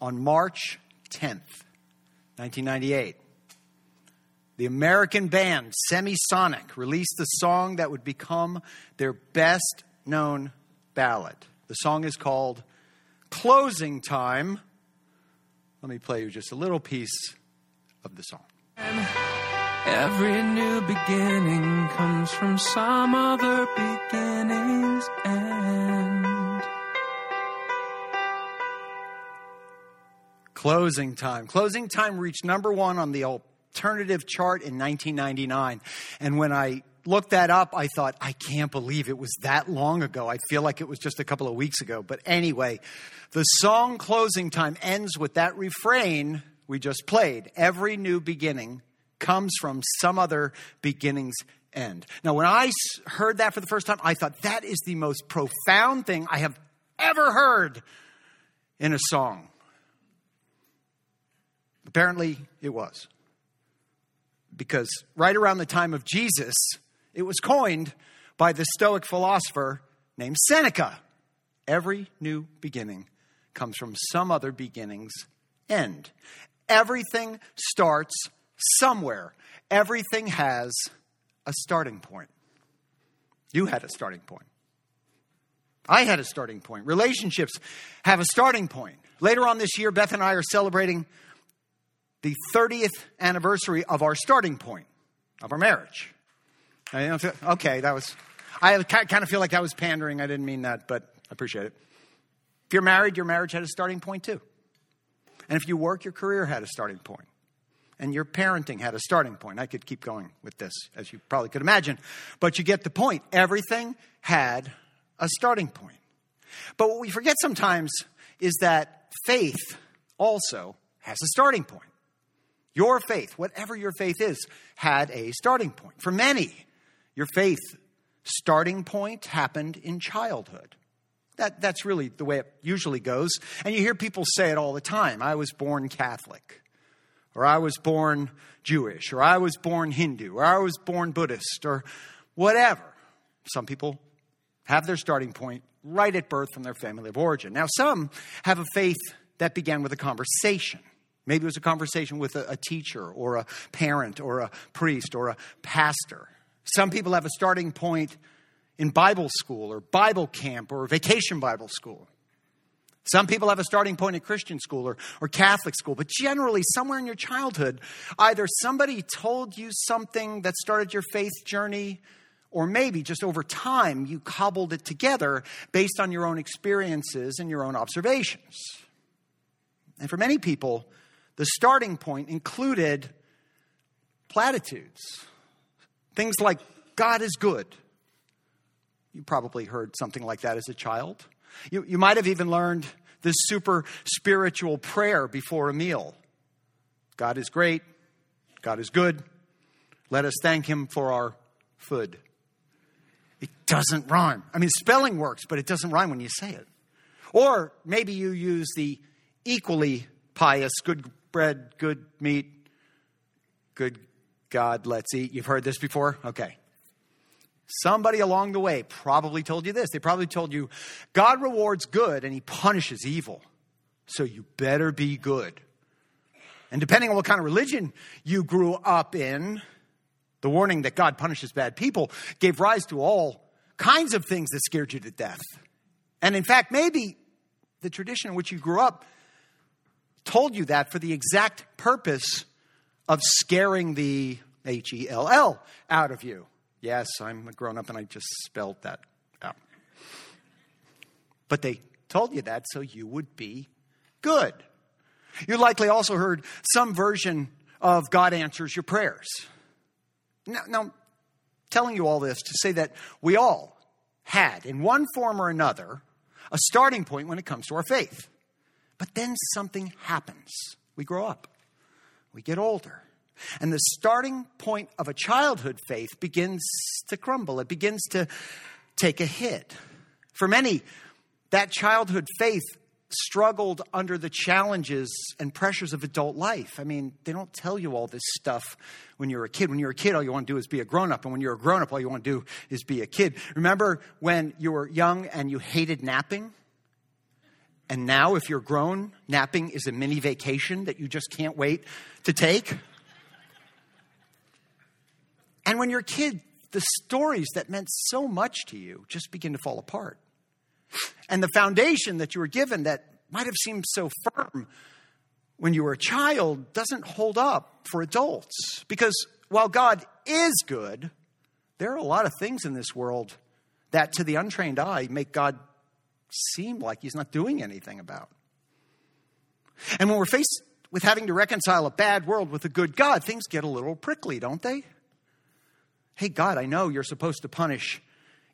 on March 10th, 1998, the American band Semisonic released the song that would become their best known ballad. The song is called Closing Time. Let me play you just a little piece of the song. Every new beginning comes from some other beginning's end. Closing Time. Closing Time reached number one on the alternative chart in 1999. And when I looked that up, I thought, I can't believe it was that long ago. I feel like it was just a couple of weeks ago. But anyway, the song Closing Time ends with that refrain we just played. Every new beginning comes from some other beginning's end. Now, when I heard that for the first time, I thought that is the most profound thing I have ever heard in a song. Apparently, it was. Because right around the time of Jesus, it was coined by the Stoic philosopher named Seneca. Every new beginning comes from some other beginning's end. Everything starts somewhere. Everything has a starting point. You had a starting point. I had a starting point. Relationships have a starting point. Later on this year, Beth and I are celebrating the 30th anniversary of our starting point of our marriage. Okay, that was, I kind of feel like that was pandering. I didn't mean that, but I appreciate it. If you're married, your marriage had a starting point too. And if you work, your career had a starting point. And your parenting had a starting point. I could keep going with this, as you probably could imagine. But you get the point. Everything had a starting point. But what we forget sometimes is that faith also has a starting point. Your faith, whatever your faith is, had a starting point. For many, your faith starting point happened in childhood. That, that's really the way it usually goes. And you hear people say it all the time I was born Catholic, or I was born Jewish, or I was born Hindu, or I was born Buddhist, or whatever. Some people have their starting point right at birth from their family of origin. Now, some have a faith that began with a conversation. Maybe it was a conversation with a, a teacher, or a parent, or a priest, or a pastor. Some people have a starting point in Bible school or Bible camp or vacation Bible school. Some people have a starting point at Christian school or, or Catholic school, but generally, somewhere in your childhood, either somebody told you something that started your faith journey, or maybe just over time you cobbled it together based on your own experiences and your own observations. And for many people, the starting point included platitudes. Things like, God is good. You probably heard something like that as a child. You, you might have even learned this super spiritual prayer before a meal God is great, God is good. Let us thank Him for our food. It doesn't rhyme. I mean, spelling works, but it doesn't rhyme when you say it. Or maybe you use the equally pious good bread, good meat, good God, let's eat. You've heard this before? Okay. Somebody along the way probably told you this. They probably told you God rewards good and he punishes evil. So you better be good. And depending on what kind of religion you grew up in, the warning that God punishes bad people gave rise to all kinds of things that scared you to death. And in fact, maybe the tradition in which you grew up told you that for the exact purpose of scaring the H E L L out of you. Yes, I'm a grown up and I just spelled that out. But they told you that so you would be good. You likely also heard some version of God answers your prayers. Now, now, telling you all this to say that we all had, in one form or another, a starting point when it comes to our faith. But then something happens. We grow up, we get older, and the starting point of a childhood faith begins to crumble, it begins to take a hit. For many, that childhood faith struggled under the challenges and pressures of adult life. I mean, they don't tell you all this stuff when you're a kid. When you're a kid, all you want to do is be a grown up. And when you're a grown up, all you want to do is be a kid. Remember when you were young and you hated napping? And now, if you're grown, napping is a mini vacation that you just can't wait to take. And when you're a kid, the stories that meant so much to you just begin to fall apart. And the foundation that you were given that might have seemed so firm when you were a child doesn't hold up for adults. Because while God is good, there are a lot of things in this world that to the untrained eye make God seem like he's not doing anything about. And when we're faced with having to reconcile a bad world with a good God, things get a little prickly, don't they? Hey, God, I know you're supposed to punish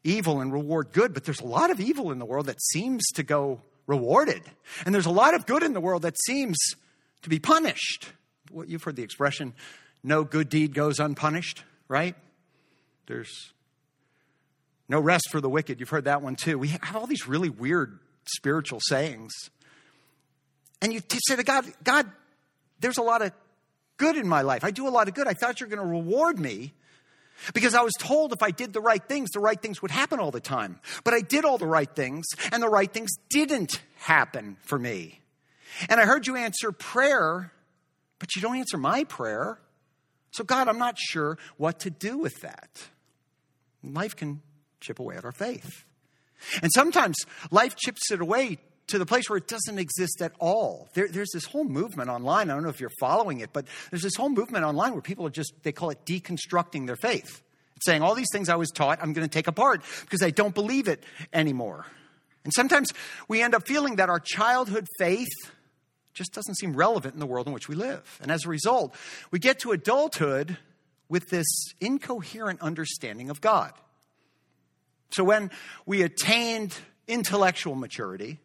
evil and reward good, but there's a lot of evil in the world that seems to go rewarded. And there's a lot of good in the world that seems to be punished. You've heard the expression, no good deed goes unpunished, right? There's no rest for the wicked. You've heard that one too. We have all these really weird spiritual sayings. And you say to God, God, there's a lot of good in my life. I do a lot of good. I thought you're going to reward me because I was told if I did the right things, the right things would happen all the time. But I did all the right things, and the right things didn't happen for me. And I heard you answer prayer, but you don't answer my prayer. So, God, I'm not sure what to do with that. Life can chip away at our faith. And sometimes life chips it away to the place where it doesn't exist at all. There, there's this whole movement online. I don't know if you're following it, but there's this whole movement online where people are just, they call it deconstructing their faith. It's saying all these things I was taught, I'm going to take apart because I don't believe it anymore. And sometimes we end up feeling that our childhood faith just doesn't seem relevant in the world in which we live. And as a result, we get to adulthood with this incoherent understanding of God. So when we attained intellectual maturity,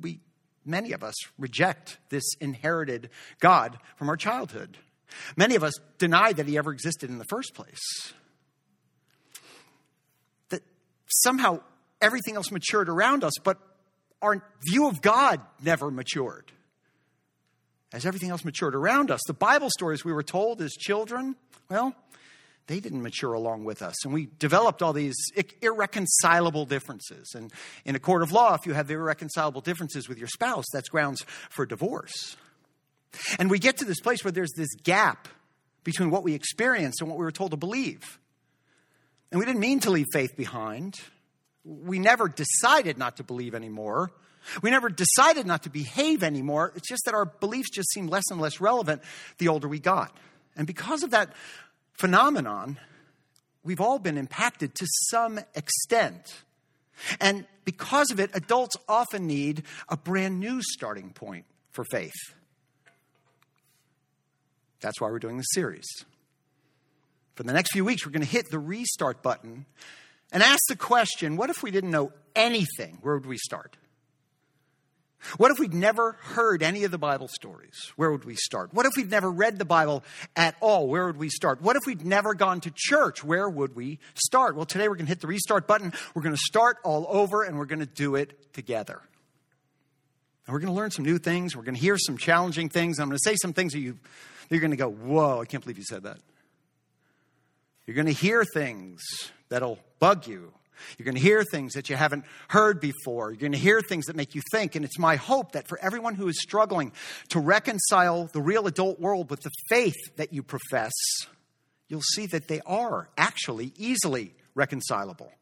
we many of us reject this inherited God from our childhood. Many of us deny that he ever existed in the first place. That somehow everything else matured around us, but our view of God never matured. As everything else matured around us, the Bible stories we were told as children, well, they didn't mature along with us. And we developed all these irreconcilable differences. And in a court of law, if you have irreconcilable differences with your spouse, that's grounds for divorce. And we get to this place where there's this gap between what we experienced and what we were told to believe. And we didn't mean to leave faith behind. We never decided not to believe anymore. We never decided not to behave anymore. It's just that our beliefs just seemed less and less relevant the older we got. And because of that phenomenon, we've all been impacted to some extent. And because of it, adults often need a brand new starting point for faith. That's why we're doing this series. For the next few weeks, we're going to hit the restart button and ask the question what if we didn't know anything? Where would we start? What if we'd never heard any of the Bible stories? Where would we start? What if we'd never read the Bible at all? Where would we start? What if we'd never gone to church? Where would we start? Well, today we're going to hit the restart button. We're going to start all over and we're going to do it together. And we're going to learn some new things. We're going to hear some challenging things. I'm going to say some things that you, you're going to go, whoa, I can't believe you said that. You're going to hear things that'll bug you. You're going to hear things that you haven't heard before. You're going to hear things that make you think. And it's my hope that for everyone who is struggling to reconcile the real adult world with the faith that you profess, you'll see that they are actually easily reconcilable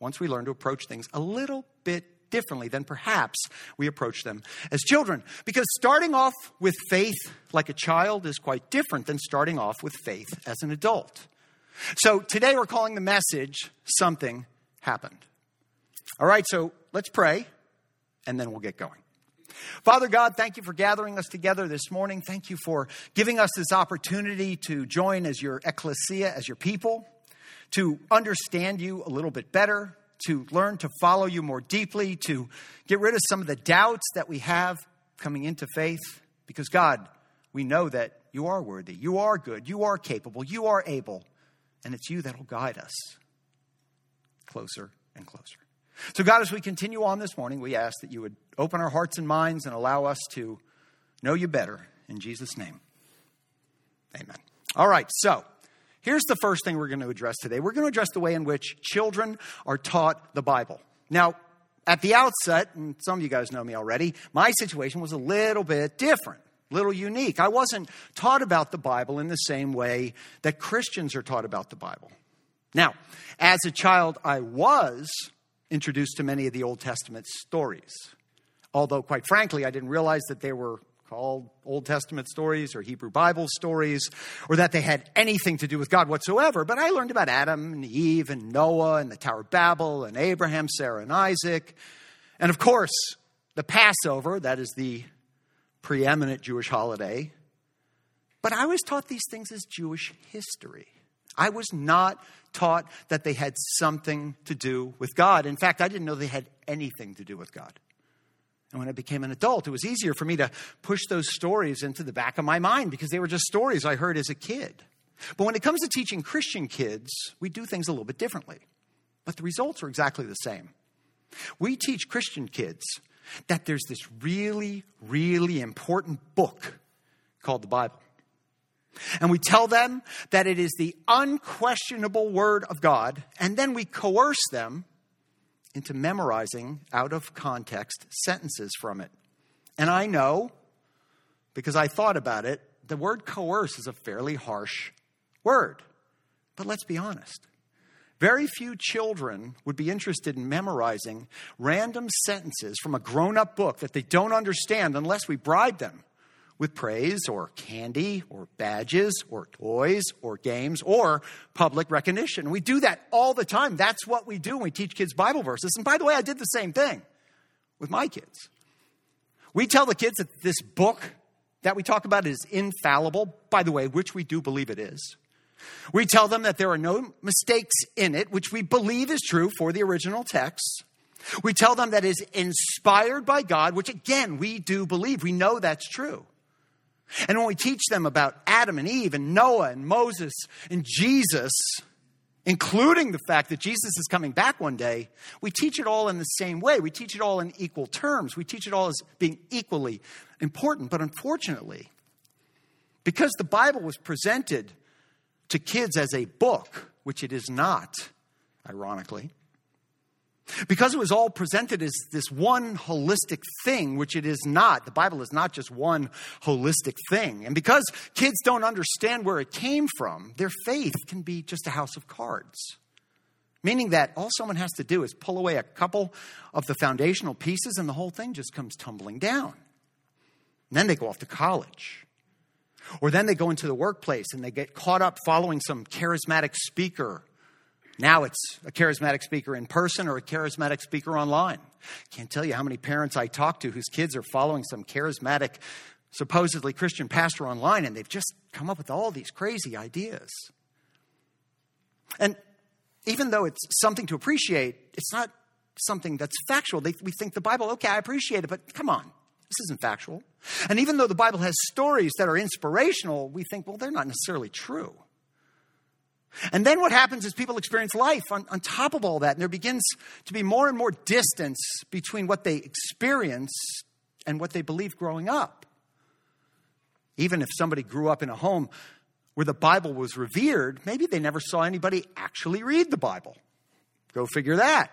once we learn to approach things a little bit differently than perhaps we approach them as children. Because starting off with faith like a child is quite different than starting off with faith as an adult. So today we're calling the message Something happened. All right, so let's pray and then we'll get going. Father God, thank you for gathering us together this morning. Thank you for giving us this opportunity to join as your ecclesia, as your people, to understand you a little bit better, to learn to follow you more deeply, to get rid of some of the doubts that we have coming into faith. Because, God, we know that you are worthy, you are good, you are capable, you are able, and it's you that will guide us closer and closer. So, God, as we continue on this morning, we ask that you would open our hearts and minds and allow us to know you better. In Jesus' name, amen. All right, so here's the first thing we're going to address today. We're going to address the way in which children are taught the Bible. Now, at the outset, and some of you guys know me already, my situation was a little bit different, little unique. I wasn't taught about the Bible in the same way that Christians are taught about the Bible. Now, as a child, I was introduced to many of the Old Testament stories. Although, quite frankly, I didn't realize that they were called Old Testament stories or Hebrew Bible stories, or that they had anything to do with God whatsoever. But I learned about Adam and Eve and Noah and the Tower of Babel and Abraham, Sarah, and Isaac. And of course, the Passover, that is the preeminent Jewish holiday. But I was taught these things as Jewish history. I was not taught that they had something to do with God. In fact, I didn't know they had anything to do with God. And when I became an adult, it was easier for me to push those stories into the back of my mind because they were just stories I heard as a kid. But when it comes to teaching Christian kids, we do things a little bit differently. But the results are exactly the same. We teach Christian kids that there's this really, really important book called the Bible. And we tell them that it is the unquestionable Word of God, and then we coerce them into memorizing out of context sentences from it. And I know, because I thought about it, the word coerce is a fairly harsh word. But let's be honest. Very few children would be interested in memorizing random sentences from a grown up book that they don't understand unless we bribe them with praise or candy or badges or toys or games or public recognition. We do that all the time. That's what we do when we teach kids Bible verses. And by the way, I did the same thing with my kids. We tell the kids that this book that we talk about is infallible, by the way, which we do believe it is. We tell them that there are no mistakes in it, which we believe is true for the original text. We tell them that it is inspired by God, which again, we do believe. We know that's true. And when we teach them about Adam and Eve and Noah and Moses and Jesus, including the fact that Jesus is coming back one day, we teach it all in the same way. We teach it all in equal terms. We teach it all as being equally important. But unfortunately, because the Bible was presented to kids as a book, which it is not, ironically, because it was all presented as this one holistic thing, which it is not. The Bible is not just one holistic thing. And because kids don't understand where it came from, their faith can be just a house of cards. Meaning that all someone has to do is pull away a couple of the foundational pieces and the whole thing just comes tumbling down. And then they go off to college. Or then they go into the workplace and they get caught up following some charismatic speaker now it's a charismatic speaker in person or a charismatic speaker online. Can't tell you how many parents I talk to whose kids are following some charismatic, supposedly Christian pastor online, and they've just come up with all these crazy ideas. And even though it's something to appreciate, it's not something that's factual. They, we think the Bible, okay, I appreciate it, but come on, this isn't factual. And even though the Bible has stories that are inspirational, we think, well, they're not necessarily true. And then what happens is people experience life on, on top of all that, and there begins to be more and more distance between what they experience and what they believe growing up. Even if somebody grew up in a home where the Bible was revered, maybe they never saw anybody actually read the Bible. Go figure that.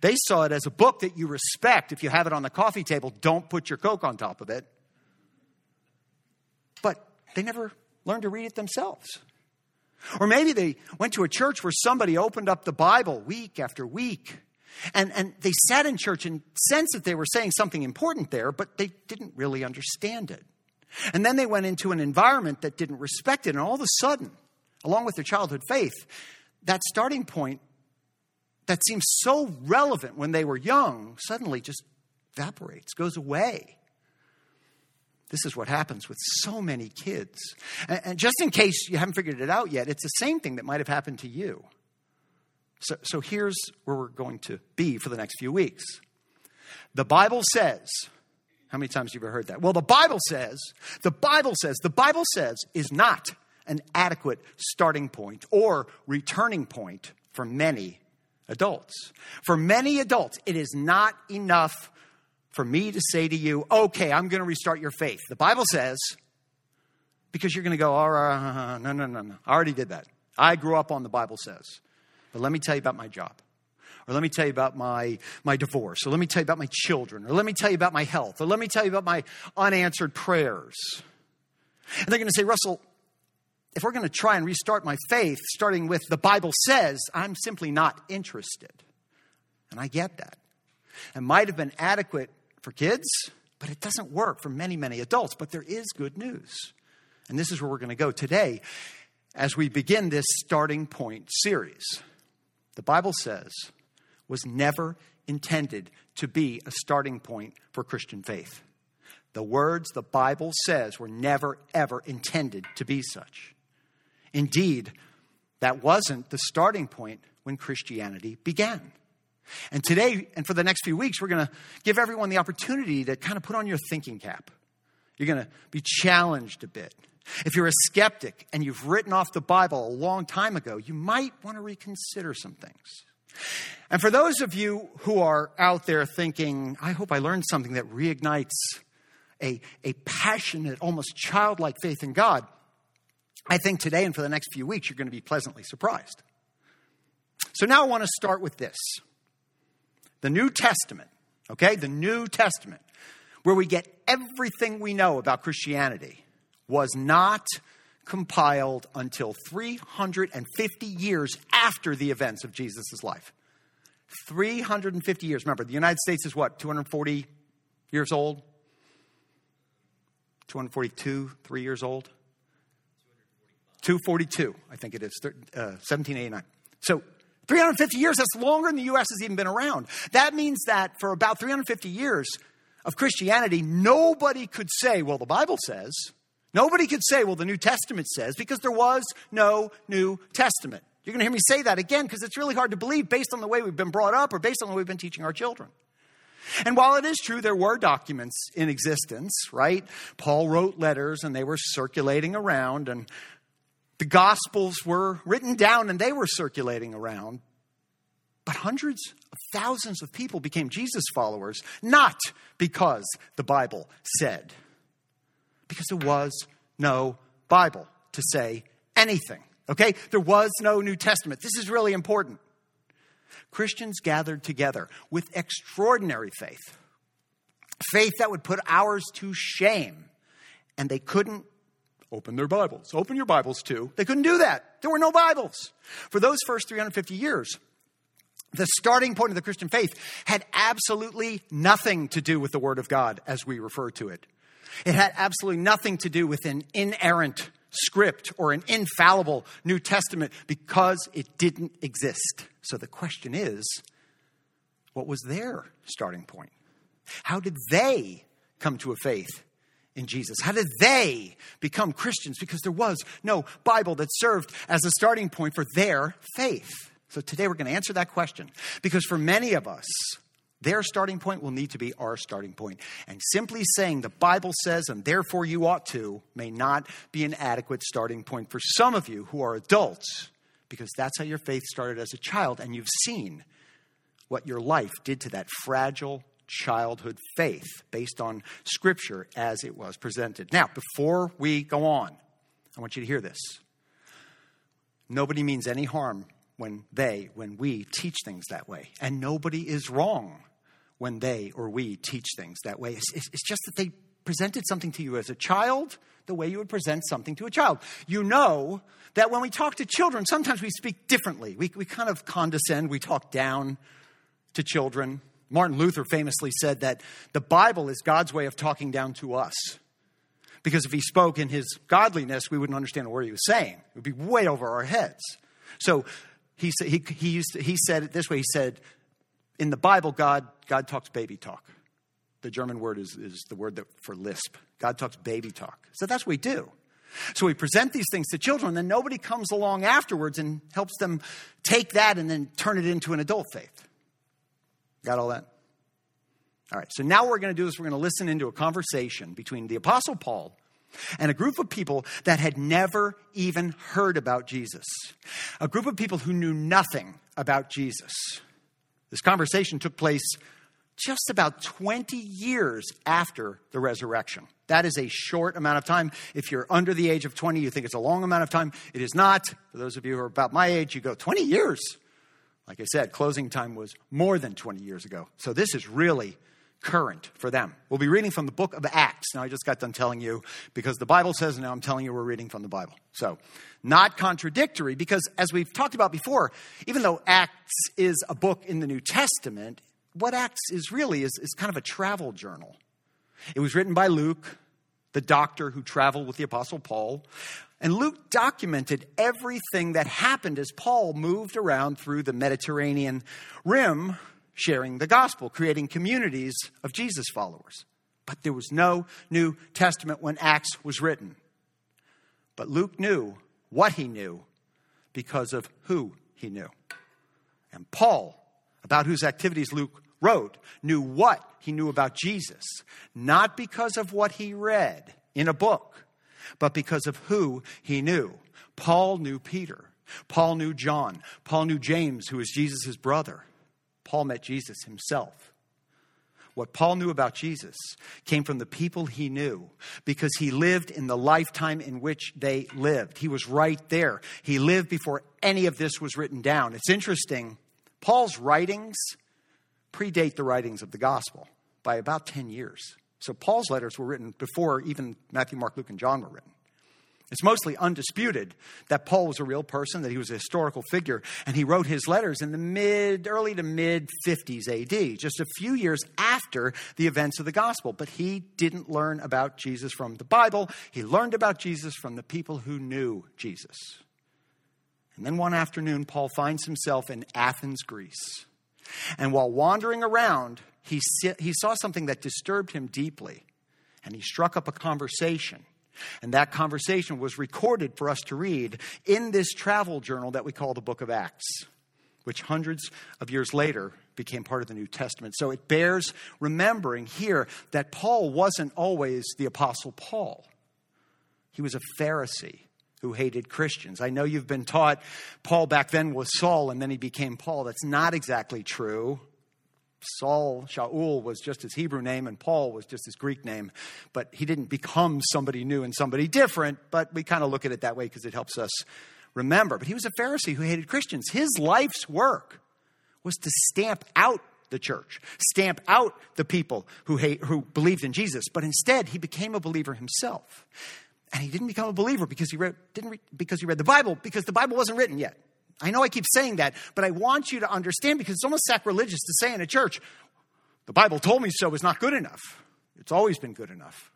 They saw it as a book that you respect. If you have it on the coffee table, don't put your Coke on top of it. But they never learned to read it themselves. Or maybe they went to a church where somebody opened up the Bible week after week. And, and they sat in church and sensed that they were saying something important there, but they didn't really understand it. And then they went into an environment that didn't respect it. And all of a sudden, along with their childhood faith, that starting point that seems so relevant when they were young suddenly just evaporates, goes away. This is what happens with so many kids. And, just in case you haven't figured it out yet, it's the same thing that might have happened to you. So, so here's where we're going to be for the next few weeks. The Bible says, how many times have you ever heard that? Well, the Bible says, the Bible says, the Bible says is not an adequate starting point or returning point for many adults. For many adults, it is not enough for me to say to you, okay, I'm going to restart your faith. The Bible says, because you're going to go, all right, uh, uh, uh, no, no, no, no. I already did that. I grew up on the Bible says. But let me tell you about my job. or let me tell you about my, my divorce, or let me tell you about my children, or let me tell you about my health, or let me tell you about my unanswered prayers. And they're going to say, Russell, if we're going to try and restart my faith, starting with the Bible says, I'm simply not interested. And I get that. It might have been adequate for kids, but it doesn't work for many, many adults. But there is good news. And this is where we're going to go today as we begin this starting point series. The Bible says was never intended to be a starting point for Christian faith. The words the Bible says were never, ever intended to be such. Indeed, that wasn't the starting point when Christianity began. And today, and for the next few weeks, we're going to give everyone the opportunity to kind of put on your thinking cap. You're going to be challenged a bit. If you're a skeptic and you've written off the Bible a long time ago, you might want to reconsider some things. And for those of you who are out there thinking, I hope I learned something that reignites a, a passionate, almost childlike faith in God, I think today and for the next few weeks, you're going to be pleasantly surprised. So now I want to start with this the New Testament, okay? The New Testament, where we get everything we know about Christianity, was not compiled until 350 years after the events of Jesus' life. 350 years. Remember, the United States is what, 240 years old? 242, three years old? 242, I think it is, uh, 1789. So 350 years, that's longer than the U.S. has even been around. That means that for about 350 years of Christianity, nobody could say, well, the Bible says. Nobody could say, well, the New Testament says, because there was no New Testament. You're going to hear me say that again because it's really hard to believe based on the way we've been brought up or based on the way we've been teaching our children. And while it is true there were documents in existence, right? Paul wrote letters and they were circulating around, and the Gospels were written down and they were circulating around. But hundreds of thousands of people became Jesus followers, not because the Bible said, because there was no Bible to say anything. Okay? There was no New Testament. This is really important. Christians gathered together with extraordinary faith, faith that would put ours to shame, and they couldn't open their Bibles. Open your Bibles too. They couldn't do that. There were no Bibles. For those first 350 years, the starting point of the Christian faith had absolutely nothing to do with the Word of God as we refer to it. It had absolutely nothing to do with an inerrant script or an infallible New Testament because it didn't exist. So the question is what was their starting point? How did they come to a faith in Jesus? How did they become Christians? Because there was no Bible that served as a starting point for their faith. So today we're going to answer that question because for many of us, their starting point will need to be our starting point. And simply saying the Bible says, and therefore you ought to, may not be an adequate starting point for some of you who are adults, because that's how your faith started as a child, and you've seen what your life did to that fragile childhood faith based on Scripture as it was presented. Now, before we go on, I want you to hear this. Nobody means any harm when they, when we teach things that way. And nobody is wrong when they or we teach things that way. It's, it's, it's, just that they presented something to you as a child the way you would present something to a child. You know that when we talk to children, sometimes we speak differently. We, we kind of condescend, we talk down to children. Martin Luther famously said that the Bible is God's way of talking down to us. Because if he spoke in his godliness, we wouldn't understand a word he was saying. It would be way over our heads. So he, he, he, used to, he said it this way he said, in the Bible, God, God talks baby talk. The German word is, is the word that, for lisp. God talks baby talk. So that's what we do. So we present these things to children, and then nobody comes along afterwards and helps them take that and then turn it into an adult faith. Got all that? All right, so now what we're going to do is we're going to listen into a conversation between the Apostle Paul and a group of people that had never even heard about Jesus. A group of people who knew nothing about Jesus. This conversation took place just about 20 years after the resurrection. That is a short amount of time. If you're under the age of 20, you think it's a long amount of time. It is not. For those of you who are about my age, you go, 20 years? Like I said, closing time was more than 20 years ago. So this is really current for them. We'll be reading from the book of Acts. Now, I just got done telling you because the Bible says, now I'm telling you we're reading from the Bible. So, not contradictory because, as we've talked about before, even though Acts is a book in the New Testament, what Acts is really is, is kind of a travel journal. It was written by Luke, the doctor who traveled with the Apostle Paul. And Luke documented everything that happened as Paul moved around through the Mediterranean rim sharing the gospel, creating communities of Jesus followers. But there was no New Testament when Acts was written. But Luke knew what he knew because of who he knew. And Paul, about whose activities Luke wrote, knew what he knew about Jesus, not because of what he read in a book, but because of who he knew. Paul knew Peter. Paul knew John. Paul knew James, who was Jesus' brother. Paul met Jesus himself. What Paul knew about Jesus came from the people he knew because he lived in the lifetime in which they lived. He was right there. He lived before any of this was written down. It's interesting. Paul's writings predate the writings of the gospel by about 10 years. So Paul's letters were written before even Matthew, Mark, Luke, and John were written. It's mostly undisputed that Paul was a real person, that he was a historical figure, and he wrote his letters in the mid, early to mid 50s AD, just a few years after the events of the gospel. But he didn't learn about Jesus from the Bible. He learned about Jesus from the people who knew Jesus. And then one afternoon, Paul finds himself in Athens, Greece. And while wandering around, he, he saw something that disturbed him deeply, and he struck up a conversation. And that conversation was recorded for us to read in this travel journal that we call the Book of Acts, which hundreds of years later became part of the New Testament. So it bears remembering here that Paul wasn't always the Apostle Paul, he was a Pharisee who hated Christians. I know you've been taught Paul back then was Saul and then he became Paul. That's not exactly true. Saul, Shaul, was just his Hebrew name, and Paul was just his Greek name. But he didn't become somebody new and somebody different, but we kind of look at it that way because it helps us remember. But he was a Pharisee who hated Christians. His life's work was to stamp out the church, stamp out the people who, hate, who believed in Jesus. But instead, he became a believer himself. And he didn't become a believer because he read, didn't because he read the Bible, because the Bible wasn't written yet. I know I keep saying that, but I want you to understand because it's almost sacrilegious to say in a church, the Bible told me so is not good enough. It's always been good enough.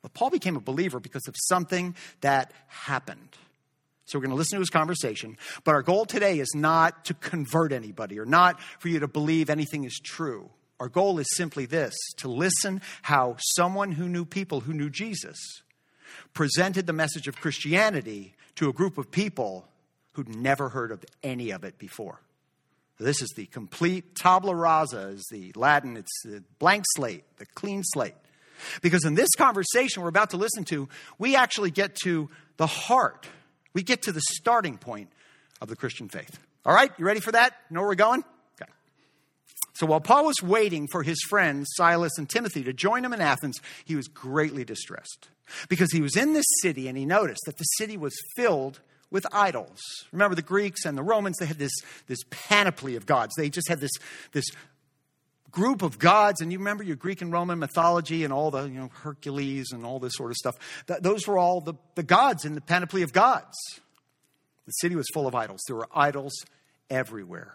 But Paul became a believer because of something that happened. So we're going to listen to his conversation. But our goal today is not to convert anybody or not for you to believe anything is true. Our goal is simply this to listen how someone who knew people who knew Jesus presented the message of Christianity to a group of people who'd never heard of any of it before. This is the complete tabula rasa, is the Latin, it's the blank slate, the clean slate. Because in this conversation we're about to listen to, we actually get to the heart. We get to the starting point of the Christian faith. All right, you ready for that? Know where we're going? So while Paul was waiting for his friends, Silas and Timothy, to join him in Athens, he was greatly distressed. Because he was in this city and he noticed that the city was filled with idols. Remember, the Greeks and the Romans, they had this, this panoply of gods. They just had this, this group of gods, and you remember your Greek and Roman mythology and all the, you know, Hercules and all this sort of stuff. Th- those were all the, the gods in the panoply of gods. The city was full of idols. There were idols everywhere.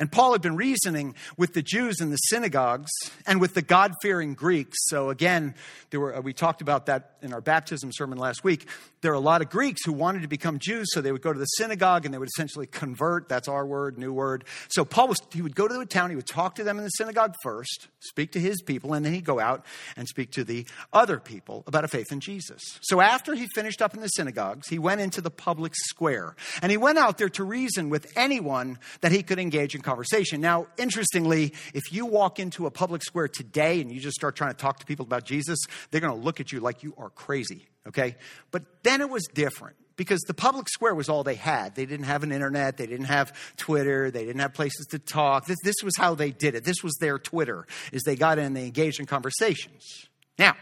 And Paul had been reasoning with the Jews in the synagogues and with the God fearing Greeks. So, again, there were, uh, we talked about that in our baptism sermon last week. There are a lot of Greeks who wanted to become Jews, so they would go to the synagogue and they would essentially convert. That's our word, new word. So, Paul was, he would go to the town, he would talk to them in the synagogue first, speak to his people, and then he'd go out and speak to the other people about a faith in Jesus. So, after he finished up in the synagogues, he went into the public square and he went out there to reason with anyone that he could engage engage in conversation. Now, interestingly, if you walk into a public square today and you just start trying to talk to people about Jesus, they're going to look at you like you are crazy, okay? But then it was different because the public square was all they had. They didn't have an internet, they didn't have Twitter, they didn't have places to talk. This, this was how they did it. This was their Twitter, is they got in they engaged in conversations. Now,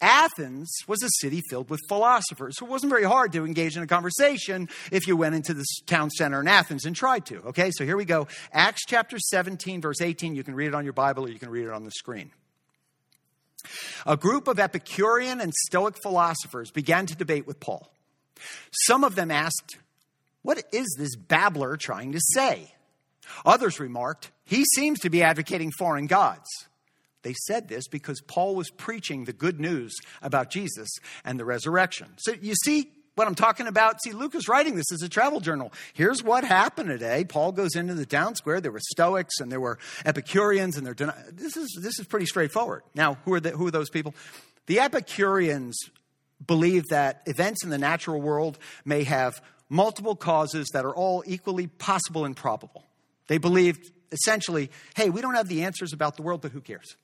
Athens was a city filled with philosophers, so it wasn't very hard to engage in a conversation if you went into the town center in Athens and tried to. Okay, so here we go. Acts chapter 17, verse 18. You can read it on your Bible or you can read it on the screen. A group of Epicurean and Stoic philosophers began to debate with Paul. Some of them asked, What is this babbler trying to say? Others remarked, He seems to be advocating foreign gods. They said this because Paul was preaching the good news about Jesus and the resurrection. So you see what I'm talking about? See, Luke is writing this as a travel journal. Here's what happened today. Paul goes into the town square. There were Stoics and there were Epicureans, and they're den- this is this is pretty straightforward. Now, who are the, who are those people? The Epicureans believe that events in the natural world may have multiple causes that are all equally possible and probable. They believed essentially, hey, we don't have the answers about the world, but who cares?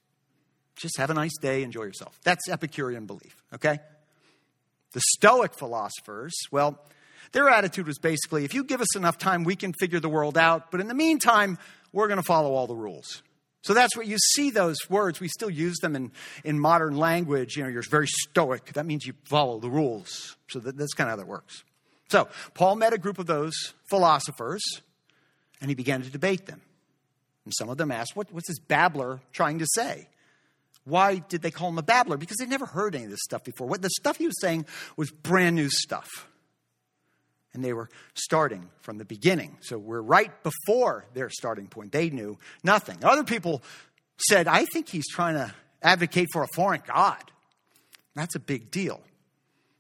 Just have a nice day, enjoy yourself. That's Epicurean belief, okay? The Stoic philosophers, well, their attitude was basically if you give us enough time, we can figure the world out, but in the meantime, we're going to follow all the rules. So that's what you see those words. We still use them in, in modern language. You know, you're very stoic. That means you follow the rules. So that, that's kind of how that works. So Paul met a group of those philosophers and he began to debate them. And some of them asked, what, What's this babbler trying to say? Why did they call him a babbler? Because they'd never heard any of this stuff before. What the stuff he was saying was brand new stuff. And they were starting from the beginning. So we're right before their starting point. They knew nothing. Other people said, I think he's trying to advocate for a foreign God. That's a big deal.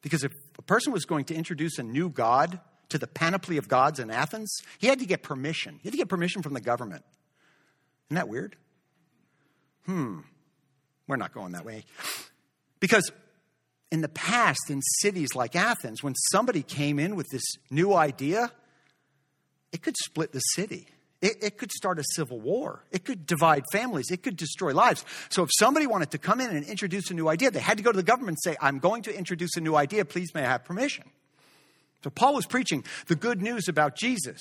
Because if a person was going to introduce a new God to the panoply of gods in Athens, he had to get permission. He had to get permission from the government. Isn't that weird? Hmm. We're not going that way. Because in the past, in cities like Athens, when somebody came in with this new idea, it could split the city. It, it, could start a civil war. It could divide families. It could destroy lives. So, if somebody wanted to come in and introduce a new idea, they had to go to the government and say, I'm going to introduce a new idea. Please, may I have permission? So, Paul was preaching the good news about Jesus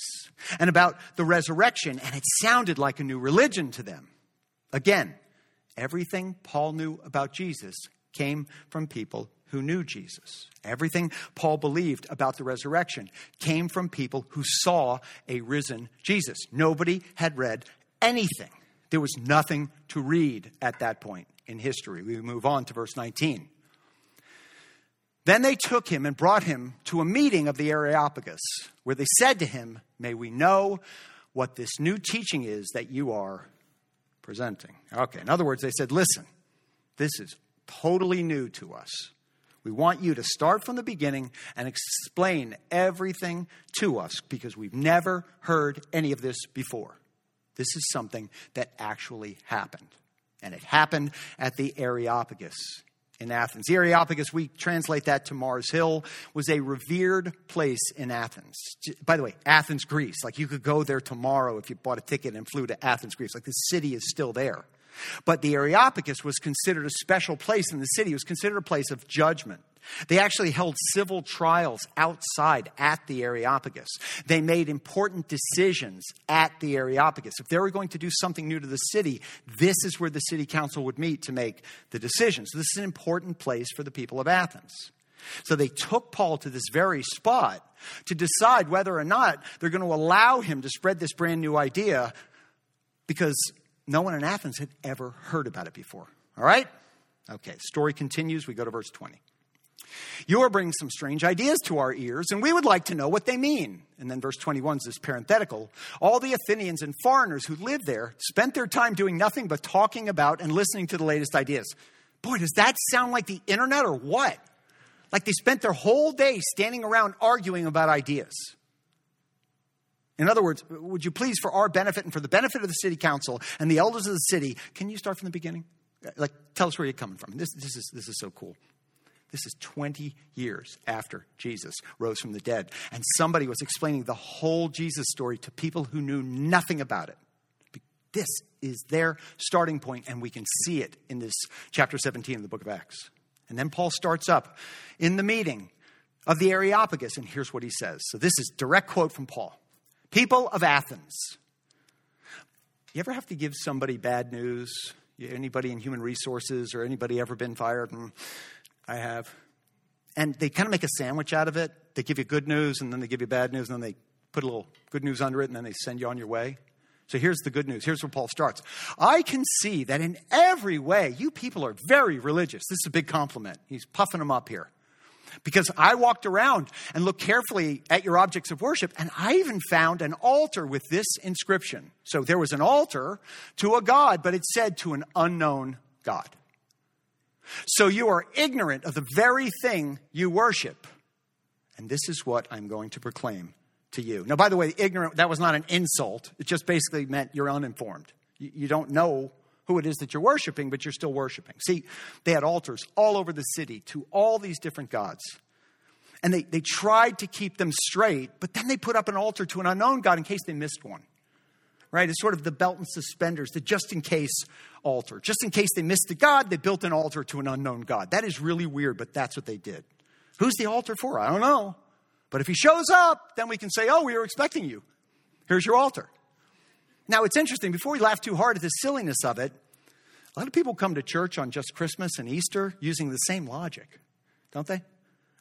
and about the resurrection, and it sounded like a new religion to them. Again, Everything Paul knew about Jesus came from people who knew Jesus. Everything Paul believed about the resurrection came from people who saw a risen Jesus. Nobody had read anything. There was nothing to read at that point in history. We move on to verse 19. Then they took him and brought him to a meeting of the Areopagus, where they said to him, May we know what this new teaching is that you are presenting. Okay, in other words, they said, listen, this is totally new to us. We want you to start from the beginning and explain everything to us because we've never heard any of this before. This is something that actually happened. And it happened at the Areopagus in Athens. The Areopagus, we translate that to Mars Hill, was a revered place in Athens. By the way, Athens, Greece. Like you could go there tomorrow if you bought a ticket and flew to Athens, Greece. Like the city is still there. But the Areopagus was considered a special place in the city. It was considered a place of judgment. They actually held civil trials outside at the Areopagus. They made important decisions at the Areopagus. If they were going to do something new to the city, this is where the city council would meet to make the decisions. So this is an important place for the people of Athens. So they took Paul to this very spot to decide whether or not they're going to allow him to spread this brand new idea because no one in Athens had ever heard about it before. All right? Okay, story continues. We go to verse 20. You are bringing some strange ideas to our ears, and we would like to know what they mean. And then verse 21 is this parenthetical. All the Athenians and foreigners who lived there spent their time doing nothing but talking about and listening to the latest ideas. Boy, does that sound like the internet or what? Like they spent their whole day standing around arguing about ideas. In other words, would you please, for our benefit and for the benefit of the city council and the elders of the city, can you start from the beginning? Like, tell us where you're coming from. This, this, is, this is so cool. This is 20 years after Jesus rose from the dead. And somebody was explaining the whole Jesus story to people who knew nothing about it. This is their starting point, and we can see it in this chapter 17 of the book of Acts. And then Paul starts up in the meeting of the Areopagus, and here's what he says. So this is direct quote from Paul. People of Athens. You ever have to give somebody bad news? Anybody in human resources or anybody ever been fired? Hmm I have. And they kind of make a sandwich out of it. They give you good news and then they give you bad news and then they put a little good news under it and then they send you on your way. So here's the good news. Here's where Paul starts. I can see that in every way, you people are very religious. This is a big compliment. He's puffing them up here. Because I walked around and looked carefully at your objects of worship, and I even found an altar with this inscription. So there was an altar to a God, but it said to an unknown God. So you are ignorant of the very thing you worship. And this is what I'm going to proclaim to you. Now, by the way, ignorant, that was not an insult. It just basically meant you're uninformed. You, don't know who it is that you're worshiping, but you're still worshiping. See, they had altars all over the city to all these different gods. And they, they tried to keep them straight, but then they put up an altar to an unknown God in case they missed one. Right? It's sort of the belt and suspenders, the just in case altar. Just in case they missed the God, they built an altar to an unknown God. That is really weird, but that's what they did. Who's the altar for? I don't know. But if he shows up, then we can say, oh, we were expecting you. Here's your altar. Now, it's interesting, before we laugh too hard at the silliness of it, a lot of people come to church on just Christmas and Easter using the same logic, don't they?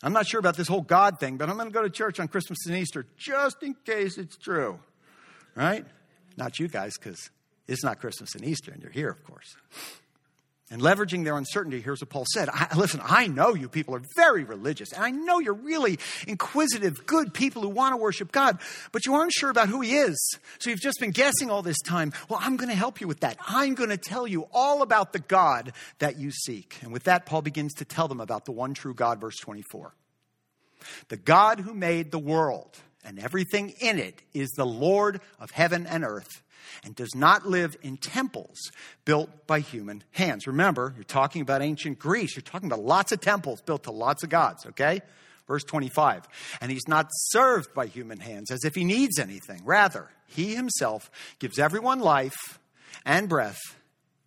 I'm not sure about this whole God thing, but I'm going to go to church on Christmas and Easter just in case it's true, right? Not you guys, because it's not Christmas and Easter, and you're here, of course and leveraging their uncertainty, here's what Paul said. I, listen, I know you people are very religious, and I know you're really inquisitive, good people who want to worship God, but you aren't sure about who He is. So you've just been guessing all this time. Well, I'm going to help you with that. I'm going to tell you all about the God that you seek. And with that, Paul begins to tell them about the one true God, verse 24. The God who made the world and everything in it is the Lord of heaven and earth and does not live in temples built by human hands. Remember, you're talking about ancient Greece. You're talking about lots of temples built to lots of gods, okay? Verse 25. And he's not served by human hands as if he needs anything. Rather, he himself gives everyone life and breath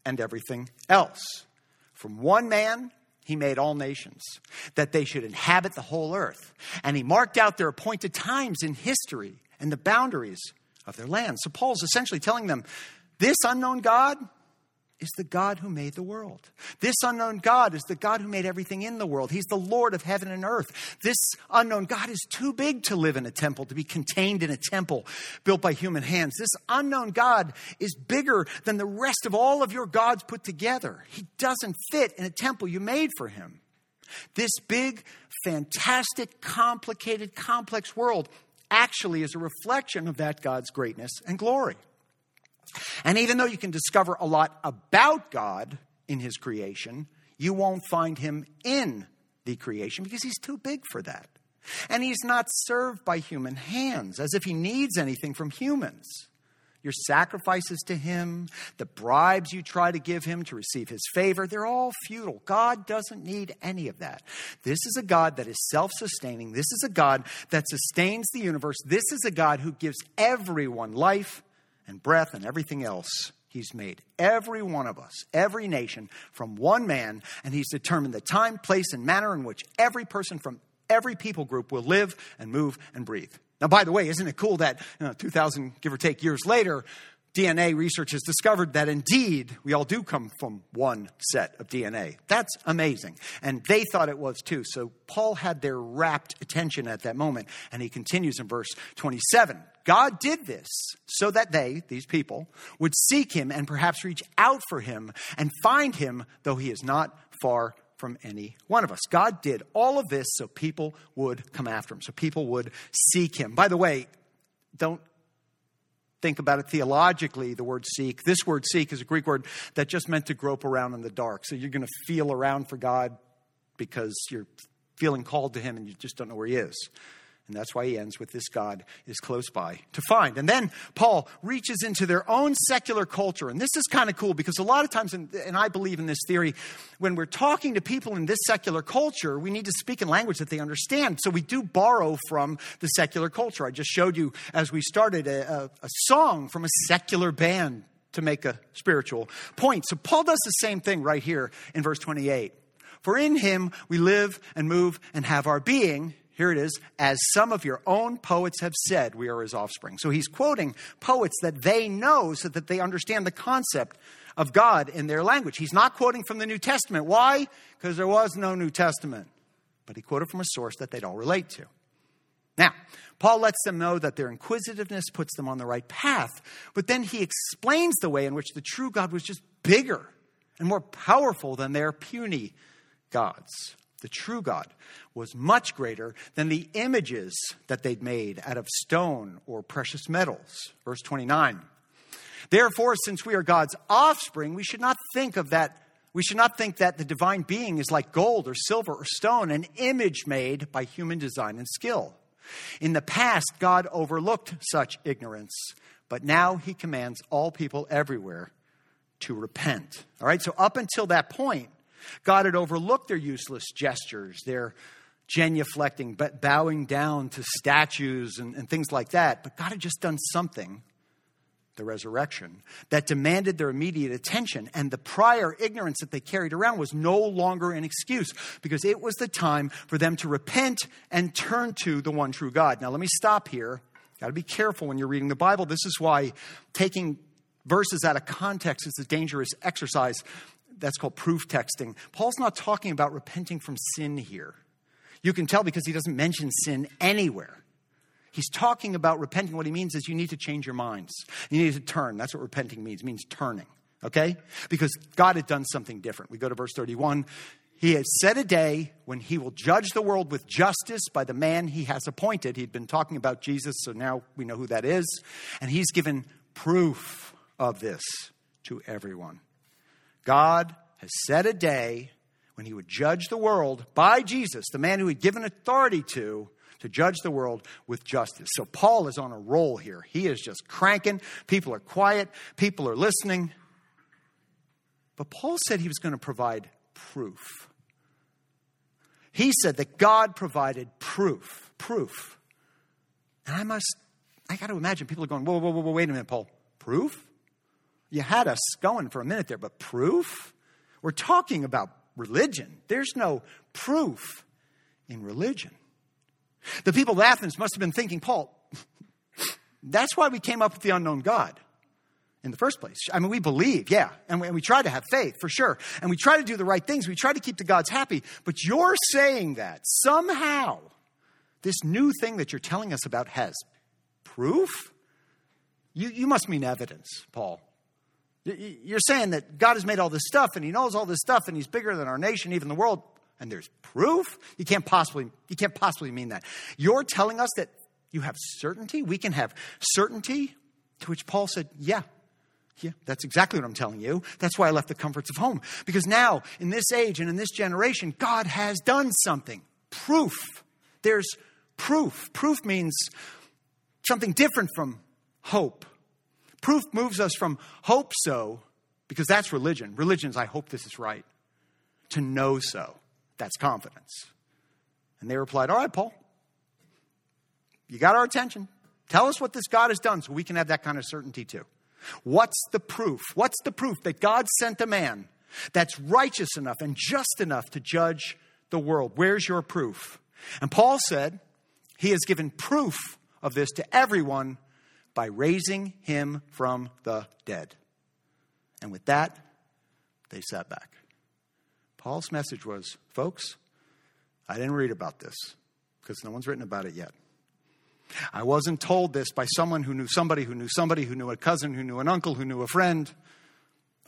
and everything else. From one man, he made all nations, that they should inhabit the whole earth. And he marked out their appointed times in history and the boundaries of their land. So Paul's essentially telling them this unknown God is the God who made the world. This unknown God is the God who made everything in the world. He's the Lord of heaven and earth. This unknown God is too big to live in a temple, to be contained in a temple built by human hands. This unknown God is bigger than the rest of all of your gods put together. He doesn't fit in a temple you made for him. This big, fantastic, complicated, complex world actually is a reflection of that God's greatness and glory. And even though you can discover a lot about God in his creation, you won't find him in the creation because he's too big for that. And he's not served by human hands as if he needs anything from humans your sacrifices to Him, the bribes you try to give Him to receive His favor, they're all futile. God doesn't need any of that. This is a God that is self sustaining. This is a God that sustains the universe. This is a God who gives everyone life and breath and everything else. He's made every one of us, every nation, from one man, and He's determined the time, place, and manner in which every person from every people group will live and move and breathe. Now, by the way, isn't it cool that you know, 2,000, give or take, years later, DNA research has discovered that indeed we all do come from one set of DNA. That's amazing. And they thought it was too. So Paul had their rapt attention at that moment. And he continues in verse 27. God did this so that they, these people, would seek him and perhaps reach out for him and find him, though he is not far from any one of us. God did all of this so people would come after him, so people would seek him. By the way, don't think about it theologically, the word seek. This word seek is a Greek word that just meant to grope around in the dark. So you're going to feel around for God because you're feeling called to him and you just don't know where he is. And that's why he ends with this God is close by to find. And then Paul reaches into their own secular culture. And this is kind of cool because a lot of times, and I believe in this theory, when we're talking to people in this secular culture, we need to speak in language that they understand. So we do borrow from the secular culture. I just showed you as we started a, a, a song from a secular band to make a spiritual point. So Paul does the same thing right here in verse 28. For in him we live and move and have our being here it is, as some of your own poets have said, we are his offspring. So he's quoting poets that they know so that they understand the concept of God in their language. He's not quoting from the New Testament. Why? Because there was no New Testament. But he quoted from a source that they'd all relate to. Now, Paul lets them know that their inquisitiveness puts them on the right path, but then he explains the way in which the true God was just bigger and more powerful than their puny gods. The true God was much greater than the images that they'd made out of stone or precious metals. Verse 29. Therefore, since we are God's offspring, we should not think of that. We should not think that the divine being is like gold or silver or stone, an image made by human design and skill. In the past, God overlooked such ignorance, but now he commands all people everywhere to repent. All right, so up until that point, God had overlooked their useless gestures, their genuflecting, but bowing down to statues and, and things like that. But God had just done something the resurrection, that demanded their immediate attention. And the prior ignorance that they carried around was no longer an excuse because it was the time for them to repent and turn to the one true God. Now, let me stop here. Got to be careful when you're reading the Bible. This is why taking verses out of context is a dangerous exercise. That's called proof texting. Paul's not talking about repenting from sin here. You can tell because he doesn't mention sin anywhere. He's talking about repenting. What he means is you need to change your minds. You need to turn. That's what repenting means. It means turning. Okay? Because God had done something different. We go to verse 31. He has set a day when he will judge the world with justice by the man he has appointed. He'd been talking about Jesus, so now we know who that is. And he's given proof of this to everyone. God has set a day when he would judge the world by Jesus, the man who He had given authority to, to judge the world with justice. So Paul is on a roll here. He is just cranking. People are quiet, people are listening. But Paul said he was going to provide proof. He said that God provided proof. Proof. And I must, I got to imagine people are going, whoa, whoa, whoa, whoa, wait a minute, Paul. Proof? You had us going for a minute there, but proof? We're talking about religion. There's no proof in religion. The people of Athens must have been thinking, Paul, that's why we came up with the unknown God in the first place. I mean, we believe, yeah, and we, and we, try to have faith for sure, and we try to do the right things. We try to keep the gods happy, but you're saying that somehow this new thing that you're telling us about has proof? You, you must mean evidence, Paul. You're saying that God has made all this stuff and he knows all this stuff and he's bigger than our nation, even the world and there's proof, you can't possibly you can't possibly mean that. You're telling us that you have certainty? We can have certainty? To which Paul said, "Yeah. Yeah, that's exactly what I'm telling you. That's why I left the comforts of home. Because now, in this age and in this generation, God has done something. Proof. There's proof. Proof means something different from hope. Proof moves us from hope so, because that's religion. Religion's I hope this is right, to know so. That's confidence. And they replied, All right, Paul, you got our attention. Tell us what this God has done so we can have that kind of certainty too. What's the proof? What's the proof that God sent a man that's righteous enough and just enough to judge the world? Where's your proof? And Paul said he has given proof of this to everyone by raising him from the dead. And with that, they sat back. Paul's message was folks, I didn't read about this because no one's written about it yet. I wasn't told this by someone who knew somebody who knew somebody who knew a cousin who knew an uncle who knew a friend.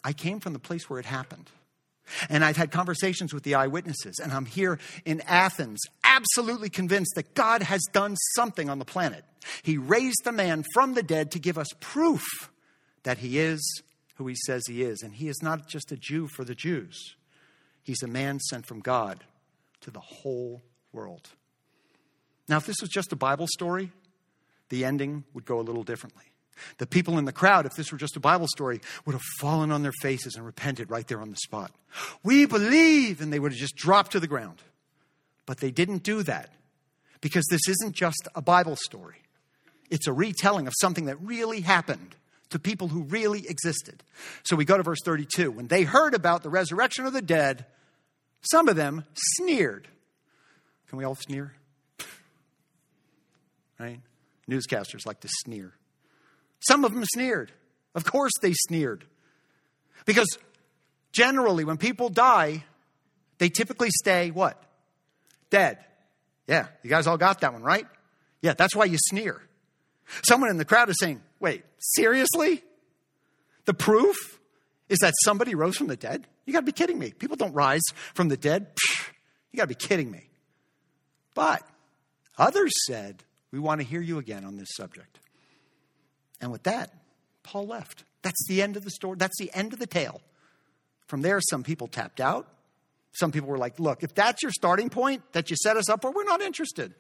I came from the place where it happened. And I've had conversations with the eyewitnesses, and I'm here in Athens, absolutely convinced that God has done something on the planet. He raised the man from the dead to give us proof that he is who he says he is. And he is not just a Jew for the Jews, He's a man sent from God to the whole world. Now, if this was just a Bible story, the ending would go a little differently. The people in the crowd, if this were just a Bible story, would have fallen on their faces and repented right there on the spot. We believe, and they would have just dropped to the ground. But they didn't do that because this isn't just a Bible story, it's a retelling of something that really happened to people who really existed. So we go to verse 32. When they heard about the resurrection of the dead, some of them sneered. Can we all sneer? Right? Newscasters like to sneer. Some of them sneered. Of course they sneered. Because generally, when people die, they typically stay what? Dead. Yeah, you guys all got that one, right? Yeah, that's why you sneer. Someone in the crowd is saying, wait, seriously? The proof is that somebody rose from the dead? You gotta be kidding me. People don't rise from the dead. Psh, you gotta be kidding me. But others said, we want to hear you again on this subject. And with that, Paul left. That's the end of the story. That's the end of the tale. From there, some people tapped out. Some people were like, look, if that's your starting point that you set us up for, we're not interested.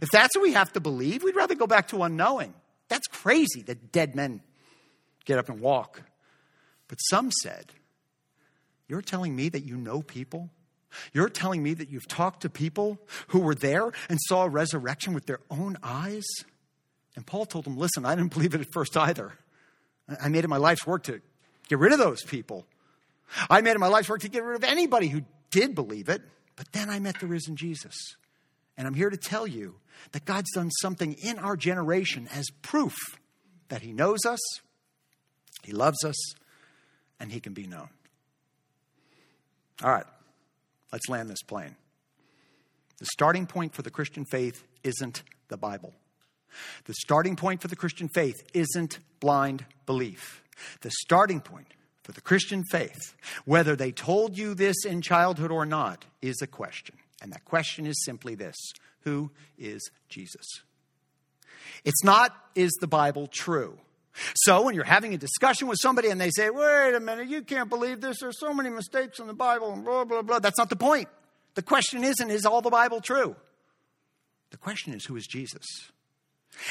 If that's what we have to believe, we'd rather go back to unknowing. That's crazy that dead men get up and walk. But some said, You're telling me that you know people? You're telling me that you've talked to people who were there and saw a resurrection with their own eyes? And Paul told them, Listen, I didn't believe it at first either. I made it my life's work to get rid of those people. I made it my life's work to get rid of anybody who did believe it. But then I met the risen Jesus. And I'm here to tell you that God's done something in our generation as proof that He knows us, He loves us, and He can be known. All right, let's land this plane. The starting point for the Christian faith isn't the Bible. The starting point for the Christian faith isn't blind belief. The starting point for the Christian faith, whether they told you this in childhood or not, is a question. And that question is simply this Who is Jesus? It's not, is the Bible true? So when you're having a discussion with somebody and they say, wait a minute, you can't believe this, there's so many mistakes in the Bible, and blah, blah, blah, that's not the point. The question isn't, is all the Bible true? The question is, who is Jesus?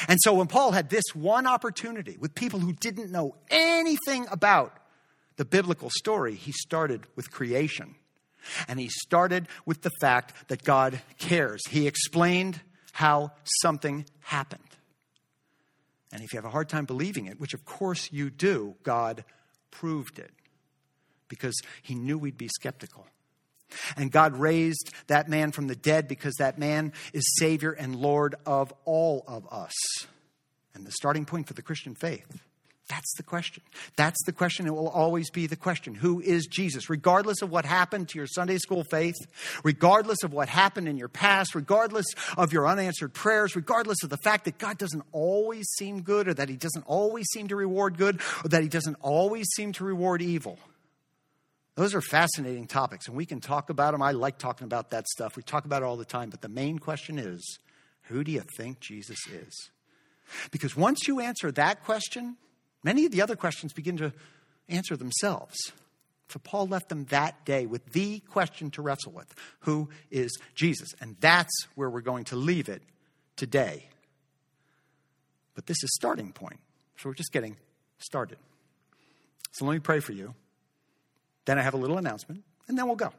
And so when Paul had this one opportunity with people who didn't know anything about the biblical story, he started with creation. And he started with the fact that God cares. He explained how something happened. And if you have a hard time believing it, which of course you do, God proved it because he knew we'd be skeptical. And God raised that man from the dead because that man is Savior and Lord of all of us. And the starting point for the Christian faith. That's the question. That's the question. It will always be the question. Who is Jesus? Regardless of what happened to your Sunday school faith, regardless of what happened in your past, regardless of your unanswered prayers, regardless of the fact that God doesn't always seem good or that He doesn't always seem to reward good or that He doesn't always seem to reward evil. Those are fascinating topics, and we can talk about them. I like talking about that stuff. We talk about it all the time. But the main question is who do you think Jesus is? Because once you answer that question, many of the other questions begin to answer themselves. So Paul left them that day with the question to wrestle with Who is Jesus? And that's where we're going to leave it today. But this is starting point. So we're just getting started. So let me pray for you. Then I have a little announcement, and then we'll go.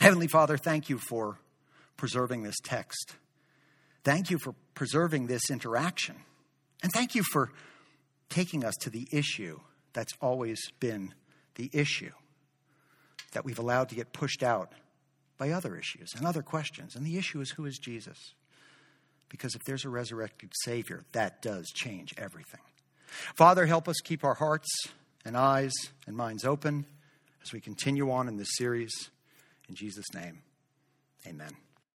Heavenly Father, thank you for preserving this text. Thank you for preserving this interaction. And thank you for taking us to the issue that's always been the issue that we've allowed to get pushed out by other issues and other questions. And the issue is who is Jesus? Because if there's a resurrected Savior, that does change everything. Father, help us keep our hearts and eyes and minds open as we continue on in this series. In Jesus' name, amen.